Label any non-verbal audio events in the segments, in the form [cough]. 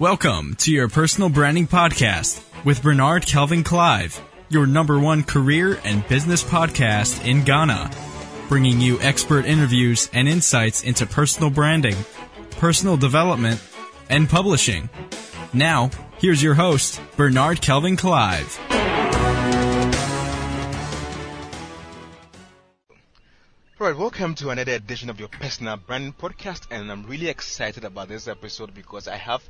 Welcome to your personal branding podcast with Bernard Kelvin Clive, your number one career and business podcast in Ghana, bringing you expert interviews and insights into personal branding, personal development, and publishing. Now, here's your host, Bernard Kelvin Clive. All right, welcome to another edition of your personal branding podcast, and I'm really excited about this episode because I have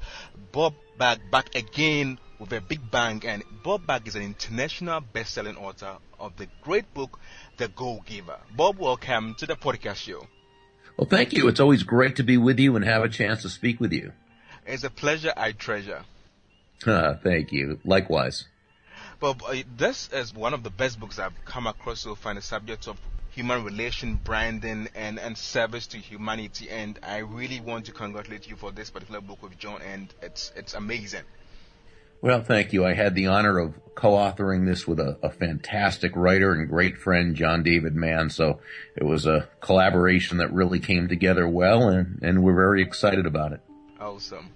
Bob Burg back again with a big bang. And Bob Burg is an international best-selling author of the great book, The Go-Giver. Bob, welcome to the podcast show. Well, thank you. It's always great to be with you and have a chance to speak with you. It's a pleasure I treasure. Uh, thank you. Likewise. Bob, uh, this is one of the best books I've come across so far on the subject of human relation branding and, and service to humanity. And I really want to congratulate you for this particular book with John, and it's it's amazing. Well, thank you. I had the honor of co-authoring this with a, a, fantastic writer and great friend, John David Mann. So it was a collaboration that really came together well, and, and we're very excited about it. Awesome.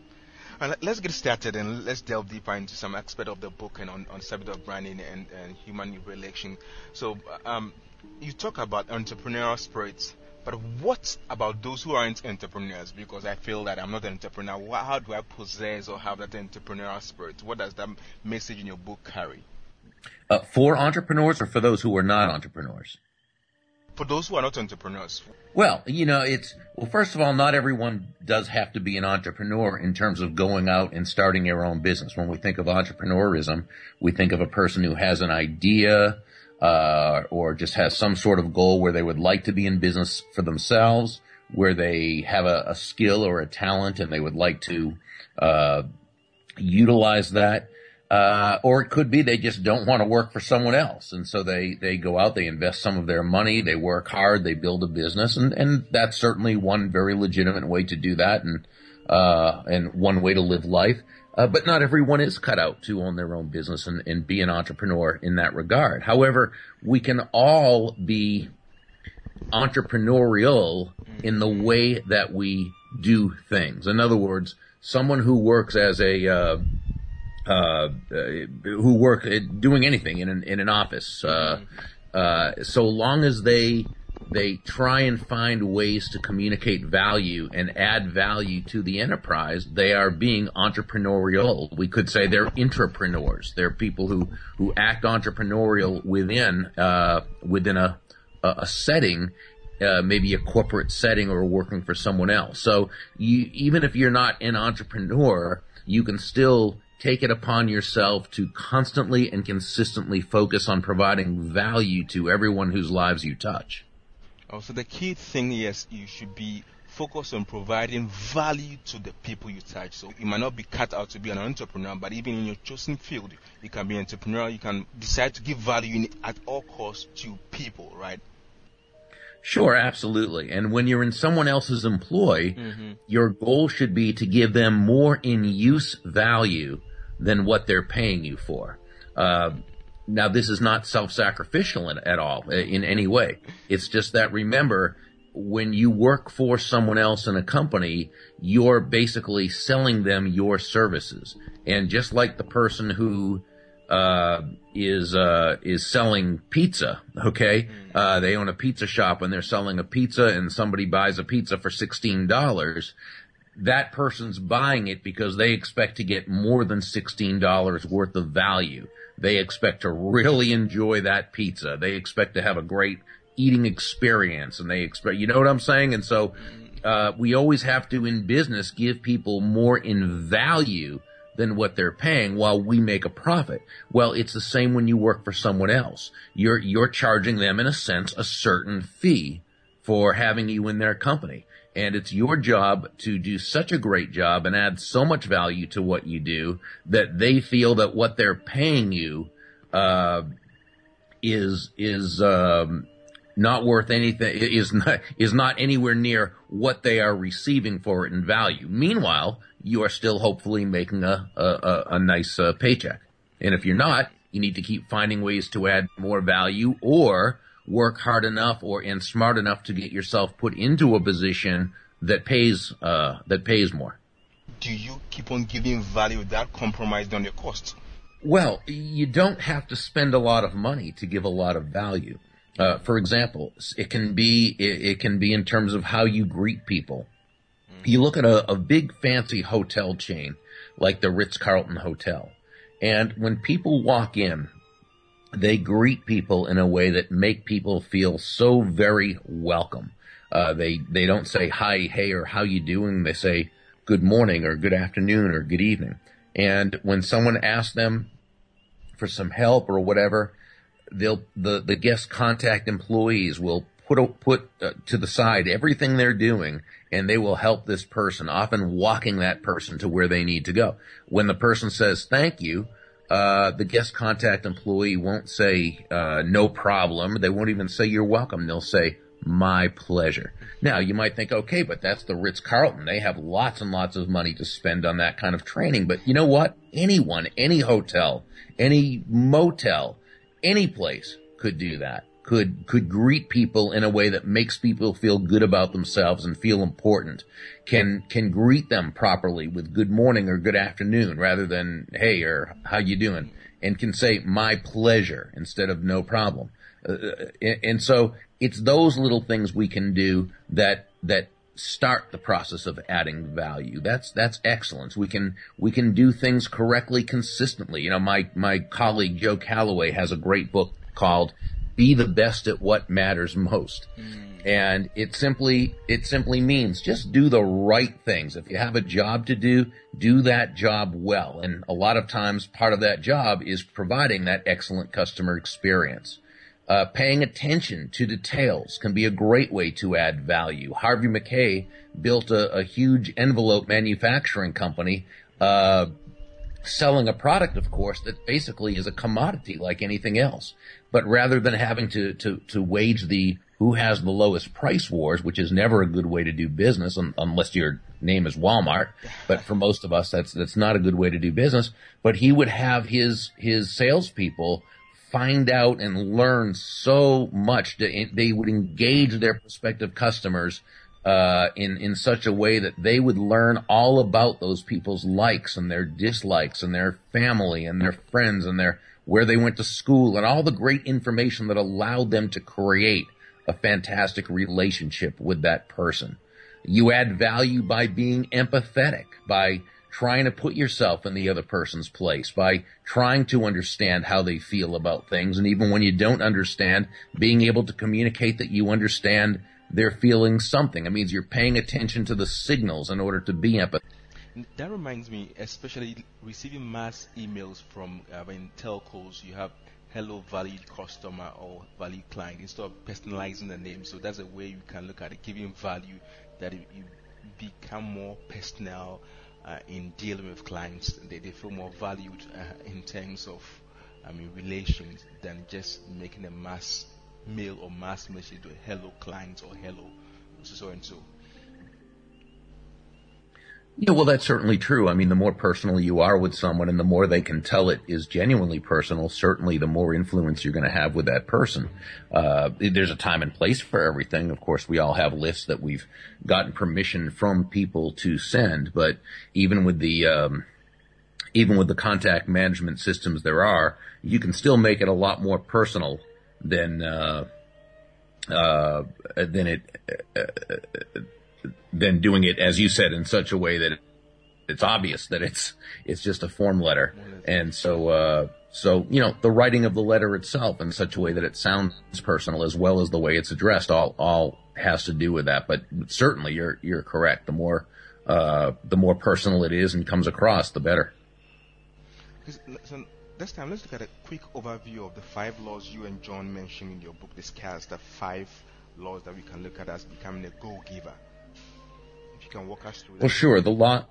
let's get started and let's delve deeper into some aspect of the book and on, on subject of branding and, and human relation. So, um, you talk about entrepreneurial spirits, but what about those who aren't entrepreneurs? Because I feel that I'm not an entrepreneur. How do I possess or have that entrepreneurial spirit? What does that message in your book carry? Uh, for entrepreneurs or for those who are not entrepreneurs? For those who are not entrepreneurs. Well, you know, it's, well, first of all, not everyone does have to be an entrepreneur in terms of going out and starting their own business. When we think of entrepreneurism, we think of a person who has an idea, uh, or just has some sort of goal where they would like to be in business for themselves, where they have a, a skill or a talent and they would like to uh, utilize that. Uh, or it could be they just don't want to work for someone else. And so they, they go out, they invest some of their money, they work hard, they build a business. And, and that's certainly one very legitimate way to do that and, uh, and one way to live life. Uh, but not everyone is cut out to own their own business and, and be an entrepreneur in that regard. However, we can all be entrepreneurial in the way that we do things. In other words, someone who works as a uh, uh, who work doing anything in an in an office, uh, uh, so long as they they try and find ways to communicate value and add value to the enterprise. They are being entrepreneurial. We could say they're entrepreneurs. They're people who, who act entrepreneurial within, uh, within a, a setting, uh, maybe a corporate setting or working for someone else. So you, even if you're not an entrepreneur, you can still take it upon yourself to constantly and consistently focus on providing value to everyone whose lives you touch. Also, the key thing is you should be focused on providing value to the people you touch. So you might not be cut out to be an entrepreneur, but even in your chosen field, you can be an entrepreneur. You can decide to give value at all costs to people, right? Sure, absolutely. And when you're in someone else's employ, mm-hmm. your goal should be to give them more in use value than what they're paying you for. Uh, now, this is not self-sacrificial in, at all in any way. It's just that remember, when you work for someone else in a company, you're basically selling them your services. And just like the person who uh, is uh, is selling pizza, okay? Uh, they own a pizza shop and they're selling a pizza, and somebody buys a pizza for sixteen dollars. That person's buying it because they expect to get more than sixteen dollars worth of value. They expect to really enjoy that pizza. They expect to have a great eating experience and they expect, you know what I'm saying? And so, uh, we always have to in business give people more in value than what they're paying while we make a profit. Well, it's the same when you work for someone else. You're, you're charging them in a sense a certain fee for having you in their company and it's your job to do such a great job and add so much value to what you do that they feel that what they're paying you uh, is is um, not worth anything is not is not anywhere near what they are receiving for it in value. Meanwhile, you are still hopefully making a a, a nice uh, paycheck, and if you're not, you need to keep finding ways to add more value or work hard enough or and smart enough to get yourself put into a position that pays uh, that pays more. do you keep on giving value without compromising on your costs? Well, you don't have to spend a lot of money to give a lot of value. Uh, for example, it can be it, it, can be in terms of how you greet people. You look at a, a big fancy hotel chain like the Ritz Carlton Hotel, and when people walk in, they greet people in a way that make people feel so very welcome. Uh, they they don't say hi, hey, or how you doing. They say good morning or good afternoon or good evening. And when someone asks them for some help or whatever, they'll the the guest contact employees will put put uh, to the side everything they're doing and they will help this person often walking that person to where they need to go when the person says thank you uh, the guest contact employee won't say uh, no problem they won't even say you're welcome they'll say my pleasure. Now you might think, okay, but that's the Ritz Carlton. They have lots and lots of money to spend on that kind of training. But you know what? Anyone, any hotel, any motel, any place could do that. Could, could greet people in a way that makes people feel good about themselves and feel important. Can, can greet them properly with good morning or good afternoon rather than, hey, or how you doing? And can say my pleasure instead of no problem. Uh, uh and so it's those little things we can do that that start the process of adding value. That's that's excellence. We can we can do things correctly consistently. You know, my my colleague Joe Calloway has a great book called Be the Best at What Matters Most. Mm. And it simply it simply means just do the right things. If you have a job to do, do that job well. And a lot of times part of that job is providing that excellent customer experience. Uh, paying attention to details can be a great way to add value. Harvey Mackay built a, a huge envelope manufacturing company, uh, selling a product, of course, that basically is a commodity like anything else. But rather than having to, to, to wage the who has the lowest price wars, which is never a good way to do business un- unless your name is Walmart. But for most of us, that's, that's not a good way to do business. But he would have his, his salespeople find out and learn so much. That they would engage their prospective customers uh, in in such a way that they would learn all about those people's likes and their dislikes and their family and their friends and their where they went to school and all the great information that allowed them to create a fantastic relationship with that person. You add value by being empathetic, by trying to put yourself in the other person's place, by trying to understand how they feel about things. And even when you don't understand, being able to communicate that you understand they're feeling something. It means you're paying attention to the signals in order to be empathetic. That reminds me, especially receiving mass emails from uh, in telcos, you have hello valued customer or valued client instead of personalizing the name. So that's a way you can look at it, giving value that you become more personal uh, in dealing with clients. They, they feel more valued uh, in terms of, I mean, relations than just making a mass mail or mass message to hello clients or hello so, so and so. Yeah, well, that's certainly true. I mean, the more personal you are with someone and the more they can tell it is genuinely personal, certainly the more influence you're going to have with that person. Uh, there's a time and place for everything. Of course, we all have lists that we've gotten permission from people to send, but even with the, um, even with the contact management systems there are, you can still make it a lot more personal than, uh, uh, than it, uh, than doing it, as you said, in such a way that it's obvious that it's it's just a form letter. And so, uh, so you know, the writing of the letter itself in such a way that it sounds personal, as well as the way it's addressed, all all has to do with that. But certainly, you're you're correct. The more uh, the more personal it is and comes across, the better. So this time, let's look at a quick overview of the five laws you and John mentioned in your book, Discuss the five laws that we can look at as becoming a go-giver you can walk us through that. Well, sure. The law,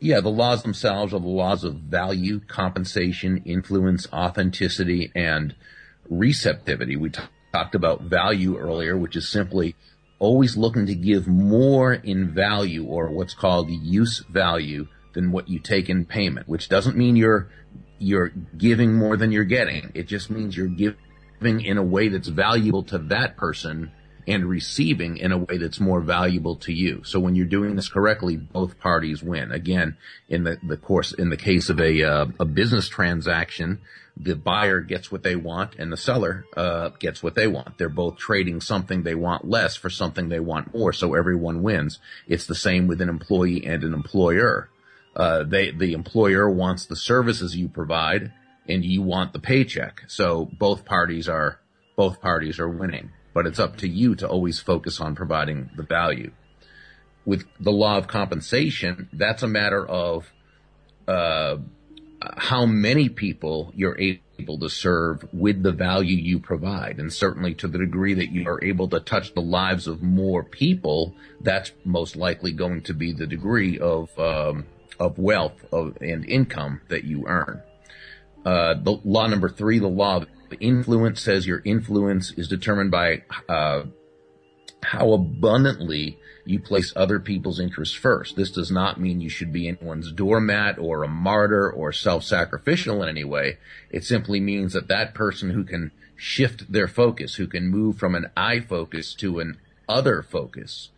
yeah, the laws themselves are the laws of value, compensation, influence, authenticity, and receptivity. We t- talked about value earlier, which is simply always looking to give more in value or what's called use value than what you take in payment, which doesn't mean you're you're giving more than you're getting. It just means you're giving in a way that's valuable to that person and receiving in a way that's more valuable to you. So when you're doing this correctly, both parties win. Again, in the, the course, in the case of a, uh, a business transaction, the buyer gets what they want and the seller, uh, gets what they want. They're both trading something they want less for something they want more. So everyone wins. It's the same with an employee and an employer. Uh, they, the employer wants the services you provide and you want the paycheck. So both parties are, both parties are winning but it's up to you to always focus on providing the value. With the law of compensation, that's a matter of uh, how many people you're able to serve with the value you provide. And certainly to the degree that you are able to touch the lives of more people, that's most likely going to be the degree of, um, of wealth of, and income that you earn. Uh, the law number three, the law of influence says your influence is determined by uh, how abundantly you place other people's interests first. This does not mean you should be anyone's doormat or a martyr or self-sacrificial in any way. It simply means that that person who can shift their focus, who can move from an I focus to an other focus,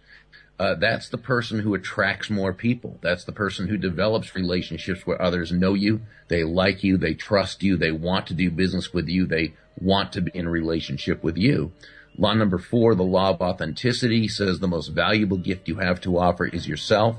uh, that's the person who attracts more people. That's the person who develops relationships where others know you, they like you, they trust you, they want to do business with you, they want to be in relationship with you. Law number four, the law of authenticity says the most valuable gift you have to offer is yourself.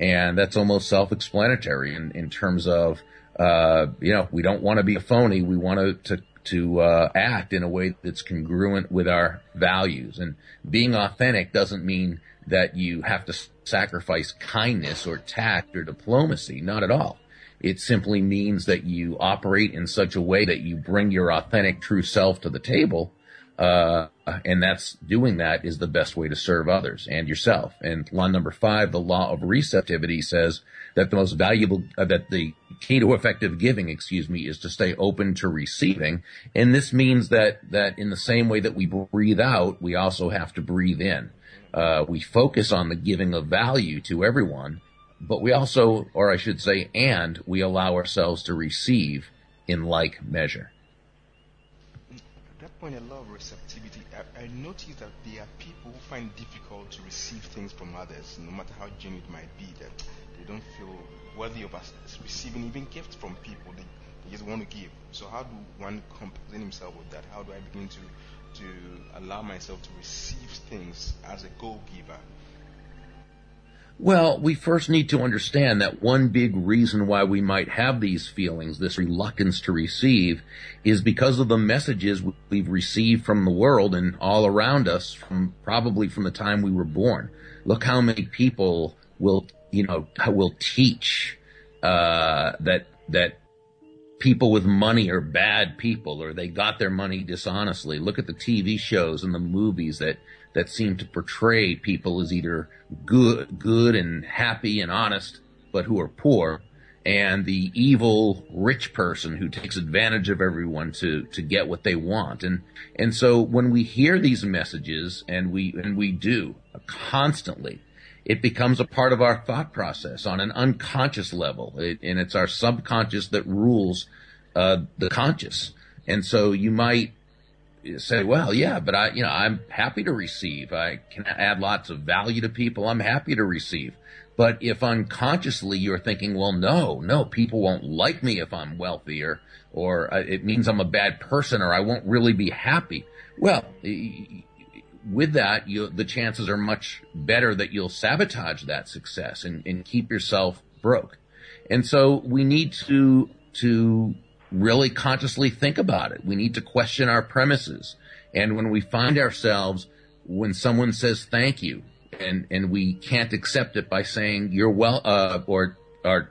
And that's almost self-explanatory in, in terms of, uh, you know, we don't want to be a phony. We want to, to, to uh, act in a way that's congruent with our values. And being authentic doesn't mean that you have to sacrifice kindness or tact or diplomacy. Not at all. It simply means that you operate in such a way that you bring your authentic true self to the table. Uh, and that's doing that is the best way to serve others and yourself. And law number five, the law of receptivity says that the most valuable, uh, that the key to effective giving, excuse me, is to stay open to receiving. And this means that, that in the same way that we breathe out, we also have to breathe in uh, we focus on the giving of value to everyone, but we also, or I should say, and we allow ourselves to receive in like measure. At that point, a lot of receptivity. I, I notice that there are people who find it difficult to receive things from others, no matter how genuine it might be, that they don't feel worthy of us receiving even gifts from people. They, they just want to give. So how do one compensate himself with that? How do I begin to to allow myself to receive things as a go giver? Well, we first need to understand that one big reason why we might have these feelings, this reluctance to receive, is because of the messages we've received from the world and all around us from probably from the time we were born. Look how many people will, you know, will teach, uh, that, that people with money are bad people or they got their money dishonestly. Look at the TV shows and the movies that, that seem to portray people as either good, good and happy and honest, but who are poor and the evil rich person who takes advantage of everyone to, to get what they want. And, and so when we hear these messages and we, and we do constantly, it becomes a part of our thought process on an unconscious level. It, and it's our subconscious that rules uh, the conscious. And so you might say, well, yeah, but I, you know, I'm happy to receive. I can add lots of value to people. I'm happy to receive. But if unconsciously you're thinking, well, no, no, people won't like me if I'm wealthy or, or uh, it means I'm a bad person or I won't really be happy. Well, with that, you, the chances are much better that you'll sabotage that success and, and keep yourself broke. And so we need to, to really consciously think about it. We need to question our premises. And when we find ourselves, when someone says thank you and, and we can't accept it by saying you're well, uh, or, or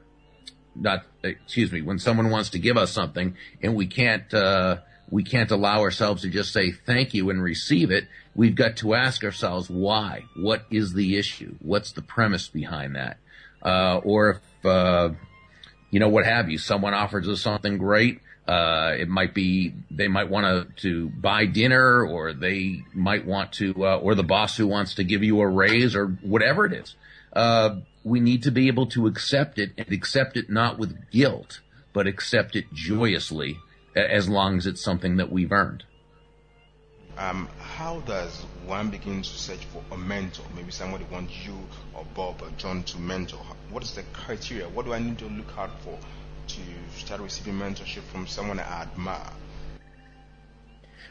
not, excuse me, when someone wants to give us something and we can't, uh, we can't allow ourselves to just say thank you and receive it. We've got to ask ourselves why. What is the issue? What's the premise behind that? Uh, or if, uh, you know, what have you, someone offers us something great. Uh, it might be, they might want to, buy dinner or they might want to, uh, or the boss who wants to give you a raise or whatever it is. Uh, we need to be able to accept it and accept it not with guilt, but accept it joyously as long as it's something that we've earned. um, how does one begin to search for a mentor? Maybe somebody wants you or Bob or John to mentor. What is the criteria? What do I need to look out for to start receiving mentorship from someone I admire?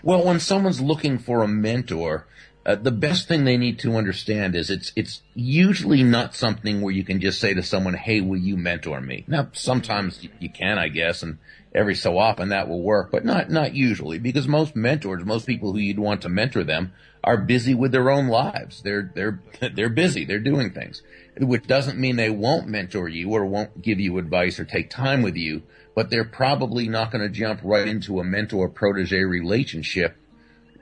Well, when someone's looking for a mentor, uh, the best thing they need to understand is it's it's usually not something where you can just say to someone, "Hey, will you mentor me?" Now, sometimes you, can, I guess, and every so often that will work, but not not usually because most mentors, most people who you'd want to mentor them, are busy with their own lives. They're they're [laughs] they're busy. They're doing things, which doesn't mean they won't mentor you or won't give you advice or take time with you, but they're probably not going to jump right into a mentor protege relationship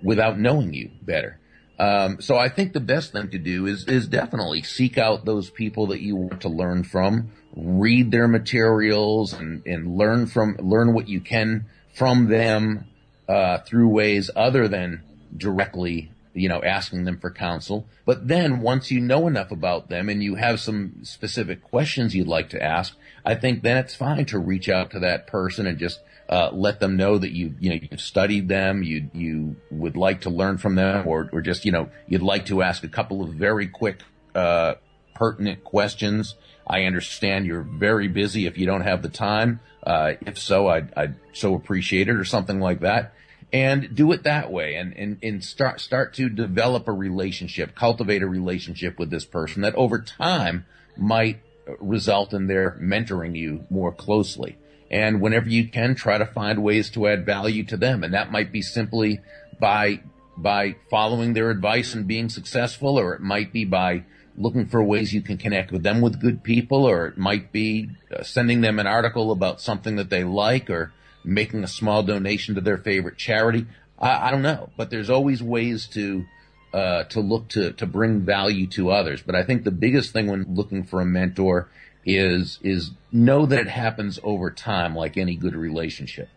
without knowing you better. Um, so I think the best thing to do is is definitely seek out those people that you want to learn from, read their materials, and and learn from learn what you can from them uh, through ways other than directly, you know, asking them for counsel. But then once you know enough about them and you have some specific questions you'd like to ask, I think then it's fine to reach out to that person and just uh, let them know that you you know you've studied them, you you would like to learn from them, or or just you know you'd like to ask a couple of very quick uh, pertinent questions. I understand you're very busy if you don't have the time. Uh, if so, I'd, I'd so appreciate it or something like that. And do it that way and, and, and start, start to develop a relationship, cultivate a relationship with this person that over time might result in their mentoring you more closely. And whenever you can, try to find ways to add value to them. And that might be simply by, by following their advice and being successful, or it might be by looking for ways you can connect with them with good people, or it might be uh, sending them an article about something that they like, or making a small donation to their favorite charity. I, I don't know, but there's always ways to, uh, to look to, to bring value to others. But I think the biggest thing when looking for a mentor is is know that it happens over time, like any good relationship.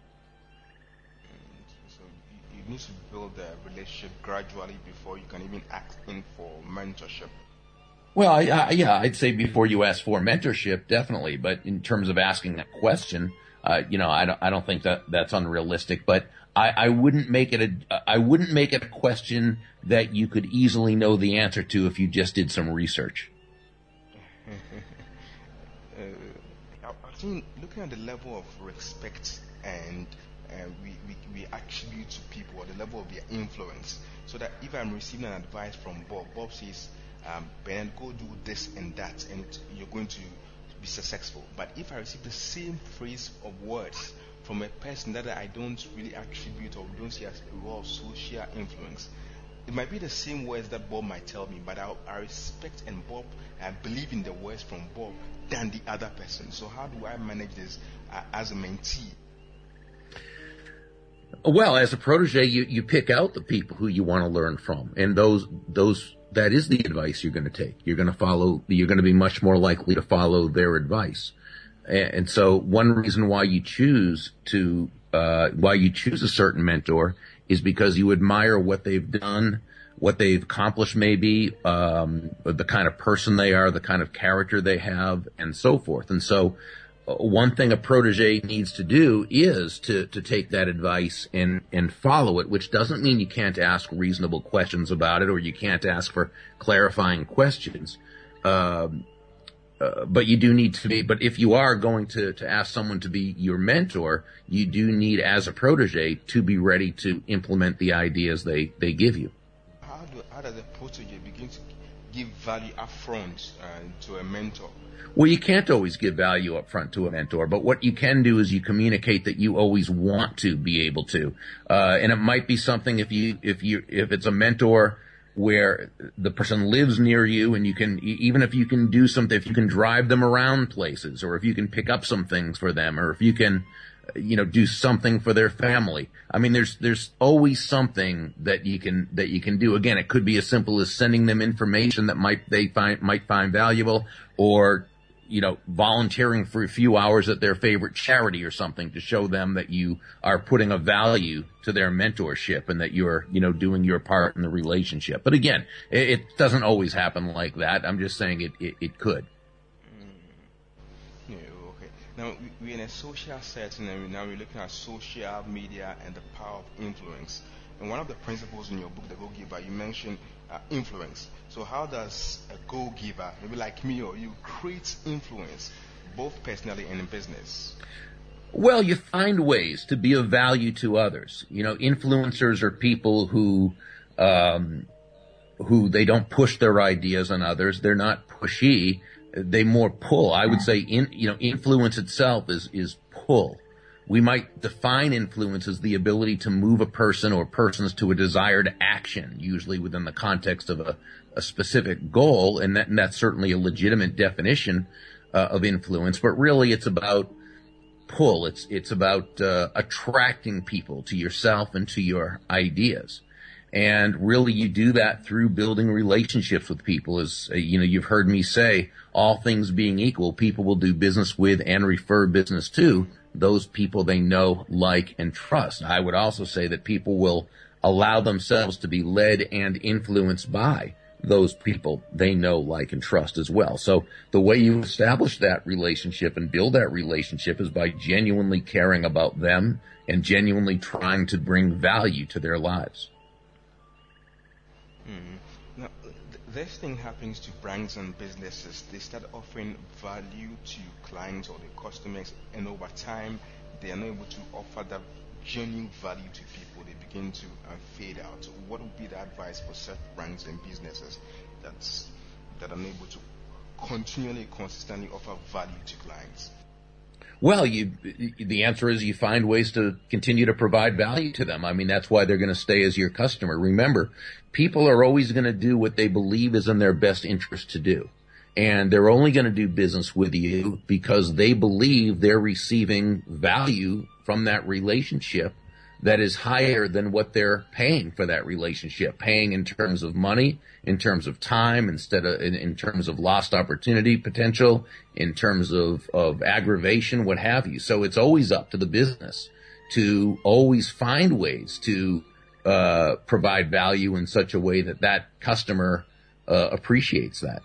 So you, need to build a relationship gradually before you can even ask in for mentorship. Well, I, I, yeah, I'd say before you ask for mentorship, definitely. But in terms of asking that question, uh, you know, I don't, I don't think that that's unrealistic. But I, I wouldn't make it a, I wouldn't make it a question that you could easily know the answer to if you just did some research. [laughs] Uh, I think looking at the level of respect and uh, we, we, we attribute to people or the level of their influence. So that if I'm receiving an advice from Bob, Bob says, um, Ben, go do this and that, and you're going to be successful. But if I receive the same phrase of words from a person that I don't really attribute or don't see as a role of social influence, it might be the same words that Bob might tell me, but I, I respect and Bob, I believe in the words from Bob than the other person. So how do I manage this uh, as a mentee? Well, as a protege, you, you pick out the people who you want to learn from, and those those that is the advice you're going to take. You're going to follow. You're going to be much more likely to follow their advice. And, so, one reason why you choose to uh, why you choose a certain mentor is because you admire what they've done, what they've accomplished maybe, um, the kind of person they are, the kind of character they have, and so forth. And so one thing a protege needs to do is to, to take that advice and, and follow it, which doesn't mean you can't ask reasonable questions about it or you can't ask for clarifying questions. Um, uh, but you do need to be, but if you are going to, to ask someone to be your mentor, you do need, as a protege, to be ready to implement the ideas they, they give you. How, do, how does a protege begin to give value upfront uh, to a mentor? Well, you can't always give value up front to a mentor, but what you can do is you communicate that you always want to be able to. Uh, and it might be something if you, if you, if it's a mentor where the person lives near you and you can, even if you can do something, if you can drive them around places or if you can pick up some things for them or if you can, you know, do something for their family. I mean, there's, there's always something that you can, that you can do. Again, it could be as simple as sending them information that might, they find, might find valuable or you know, volunteering for a few hours at their favorite charity or something to show them that you are putting a value to their mentorship and that you're, you know, doing your part in the relationship. But again, it, it doesn't always happen like that. I'm just saying it, it, it could. Now, we're in a social setting and now we're looking at social media and the power of influence. and one of the principles in your book, The Go Giver, you mentioned uh, influence. So how does a go giver, maybe like me or you, create influence both personally and in business? Well, you find ways to be of value to others. You know, influencers are people who, um, who they don't push their ideas on others. They're not pushy. They more pull. I would say, in, you know, influence itself is is pull. We might define influence as the ability to move a person or persons to a desired action, usually within the context of a, a specific goal, and, that, and, that's certainly a legitimate definition uh, of influence. But really, it's about pull. It's it's about uh, attracting people to yourself and to your ideas. And really, you do that through building relationships with people. As uh, you know, you've heard me say, all things being equal, people will do business with and refer business to those people they know, like, and trust. I would also say that people will allow themselves to be led and influenced by those people they know, like, and trust as well. So the way you establish that relationship and build that relationship is by genuinely caring about them and genuinely trying to bring value to their lives. Mm-hmm. Now, this thing happens to brands and businesses. They start offering value to clients or their customers, and over time, they are not able to offer that genuine value to people, they begin to uh, fade out. What would be the advice for such brands and businesses that's, that are able to continually, consistently offer value to clients? Well, you, the answer is you find ways to continue to provide value to them. I mean, that's why they're going to stay as your customer. Remember, people are always going to do what they believe is in their best interest to do and they're only going to do business with you because they believe they're receiving value from that relationship that is higher than what they're paying for that relationship, paying in terms of money, in terms of time, instead of in, in terms of lost opportunity potential, in terms of, of aggravation, what have you. So it's always up to the business to always find ways to uh, provide value in such a way that that customer uh, appreciates that.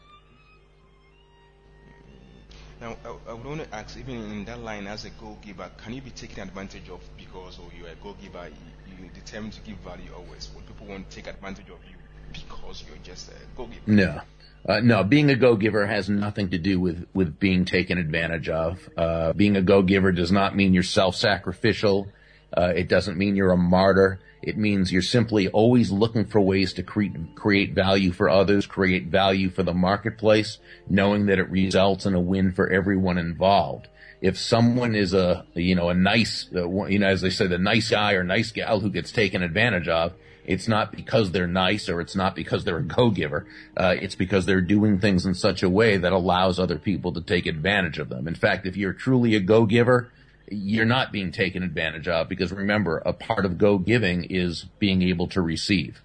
Now, I, I, would want to ask, even in that line, as a go-giver, can you be taken advantage of because or you're a go-giver, you, are determined to give value always? Would people want to take advantage of you because you're just a go-giver? No. Uh, no, being a go-giver has nothing to do with, with being taken advantage of. Uh, being a go-giver does not mean you're self-sacrificial. Uh, it doesn't mean you're a martyr. It means you're simply always looking for ways to create, create value for others, create value for the marketplace, knowing that it results in a win for everyone involved. If someone is a, you know, a nice, uh, you know, as they say, the nice guy or nice gal who gets taken advantage of, it's not because they're nice or it's not because they're a go-giver. Uh, it's because they're doing things in such a way that allows other people to take advantage of them. In fact, if you're truly a go-giver, you're not being taken advantage of because remember, a part of go giving is being able to receive.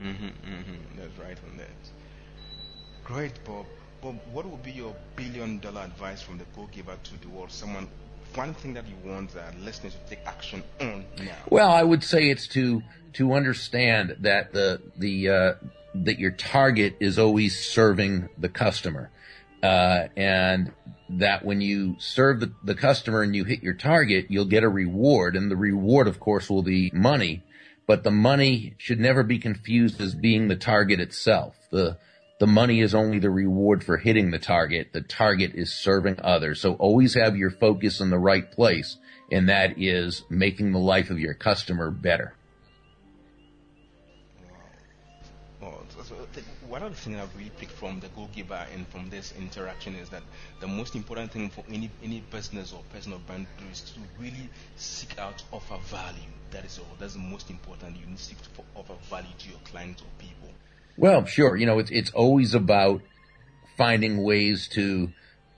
Mm-hmm, mm-hmm. That's right on that. Great, Bob. Bob, what would be your billion dollar advice from the go giver to the world? Someone, one thing that you want uh, listeners to take action on now. Well, I would say it's to to understand that the the uh, that your target is always serving the customer, uh, and that when you serve the, the customer and you hit your target, you'll get a reward. And the reward, of course, will be money, but the money should never be confused as being the target itself. The, the money is only the reward for hitting the target. The target is serving others. So always have your focus in the right place, and that is making the life of your customer better. One of the things I've really picked from the go-giver and from this interaction is that the most important thing for any any business or personal brand is to really seek out offer value. That is all. That's the most important. You need to seek to offer value to your clients or people. Well, sure. You know, it's it's always about finding ways to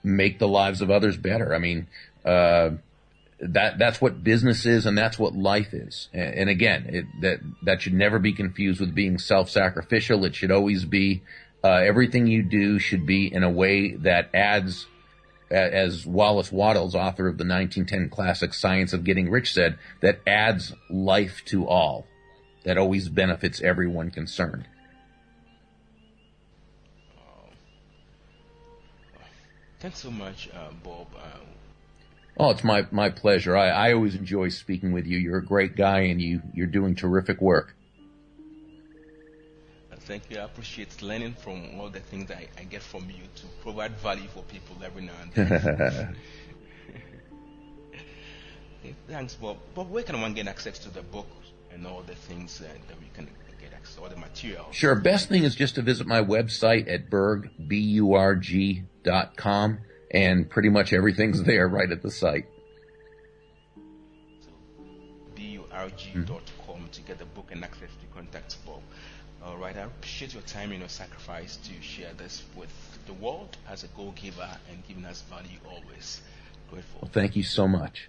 make the lives of others better. I mean, uh, that that's what business is and that's what life is. And, again, it, that that should never be confused with being self-sacrificial. It should always be uh, everything you do should be in a way that adds, as Wallace Wattles, author of the 1910 classic Science of Getting Rich, said, that adds life to all. That always benefits everyone concerned. Thanks so much, uh, Bob. Uh, Oh, it's my, my pleasure. I, I always enjoy speaking with you. You're a great guy and you, you're doing terrific work. Thank you. I appreciate learning from all the things I, I get from you to provide value for people every now and then. [laughs] okay, thanks, Bob. Bob, where can one get access to the book and all the things uh, that we can get access, to all the material? Sure. Best thing is just to visit my website at burg, B-U-R-G dot com and pretty much everything's there right at the site. So, burg.com mm-hmm. to get the book and access to contact Bob. All right, I appreciate your time and your sacrifice to share this with the world as a go-giver and giving us value always. Grateful. Well, thank you so much.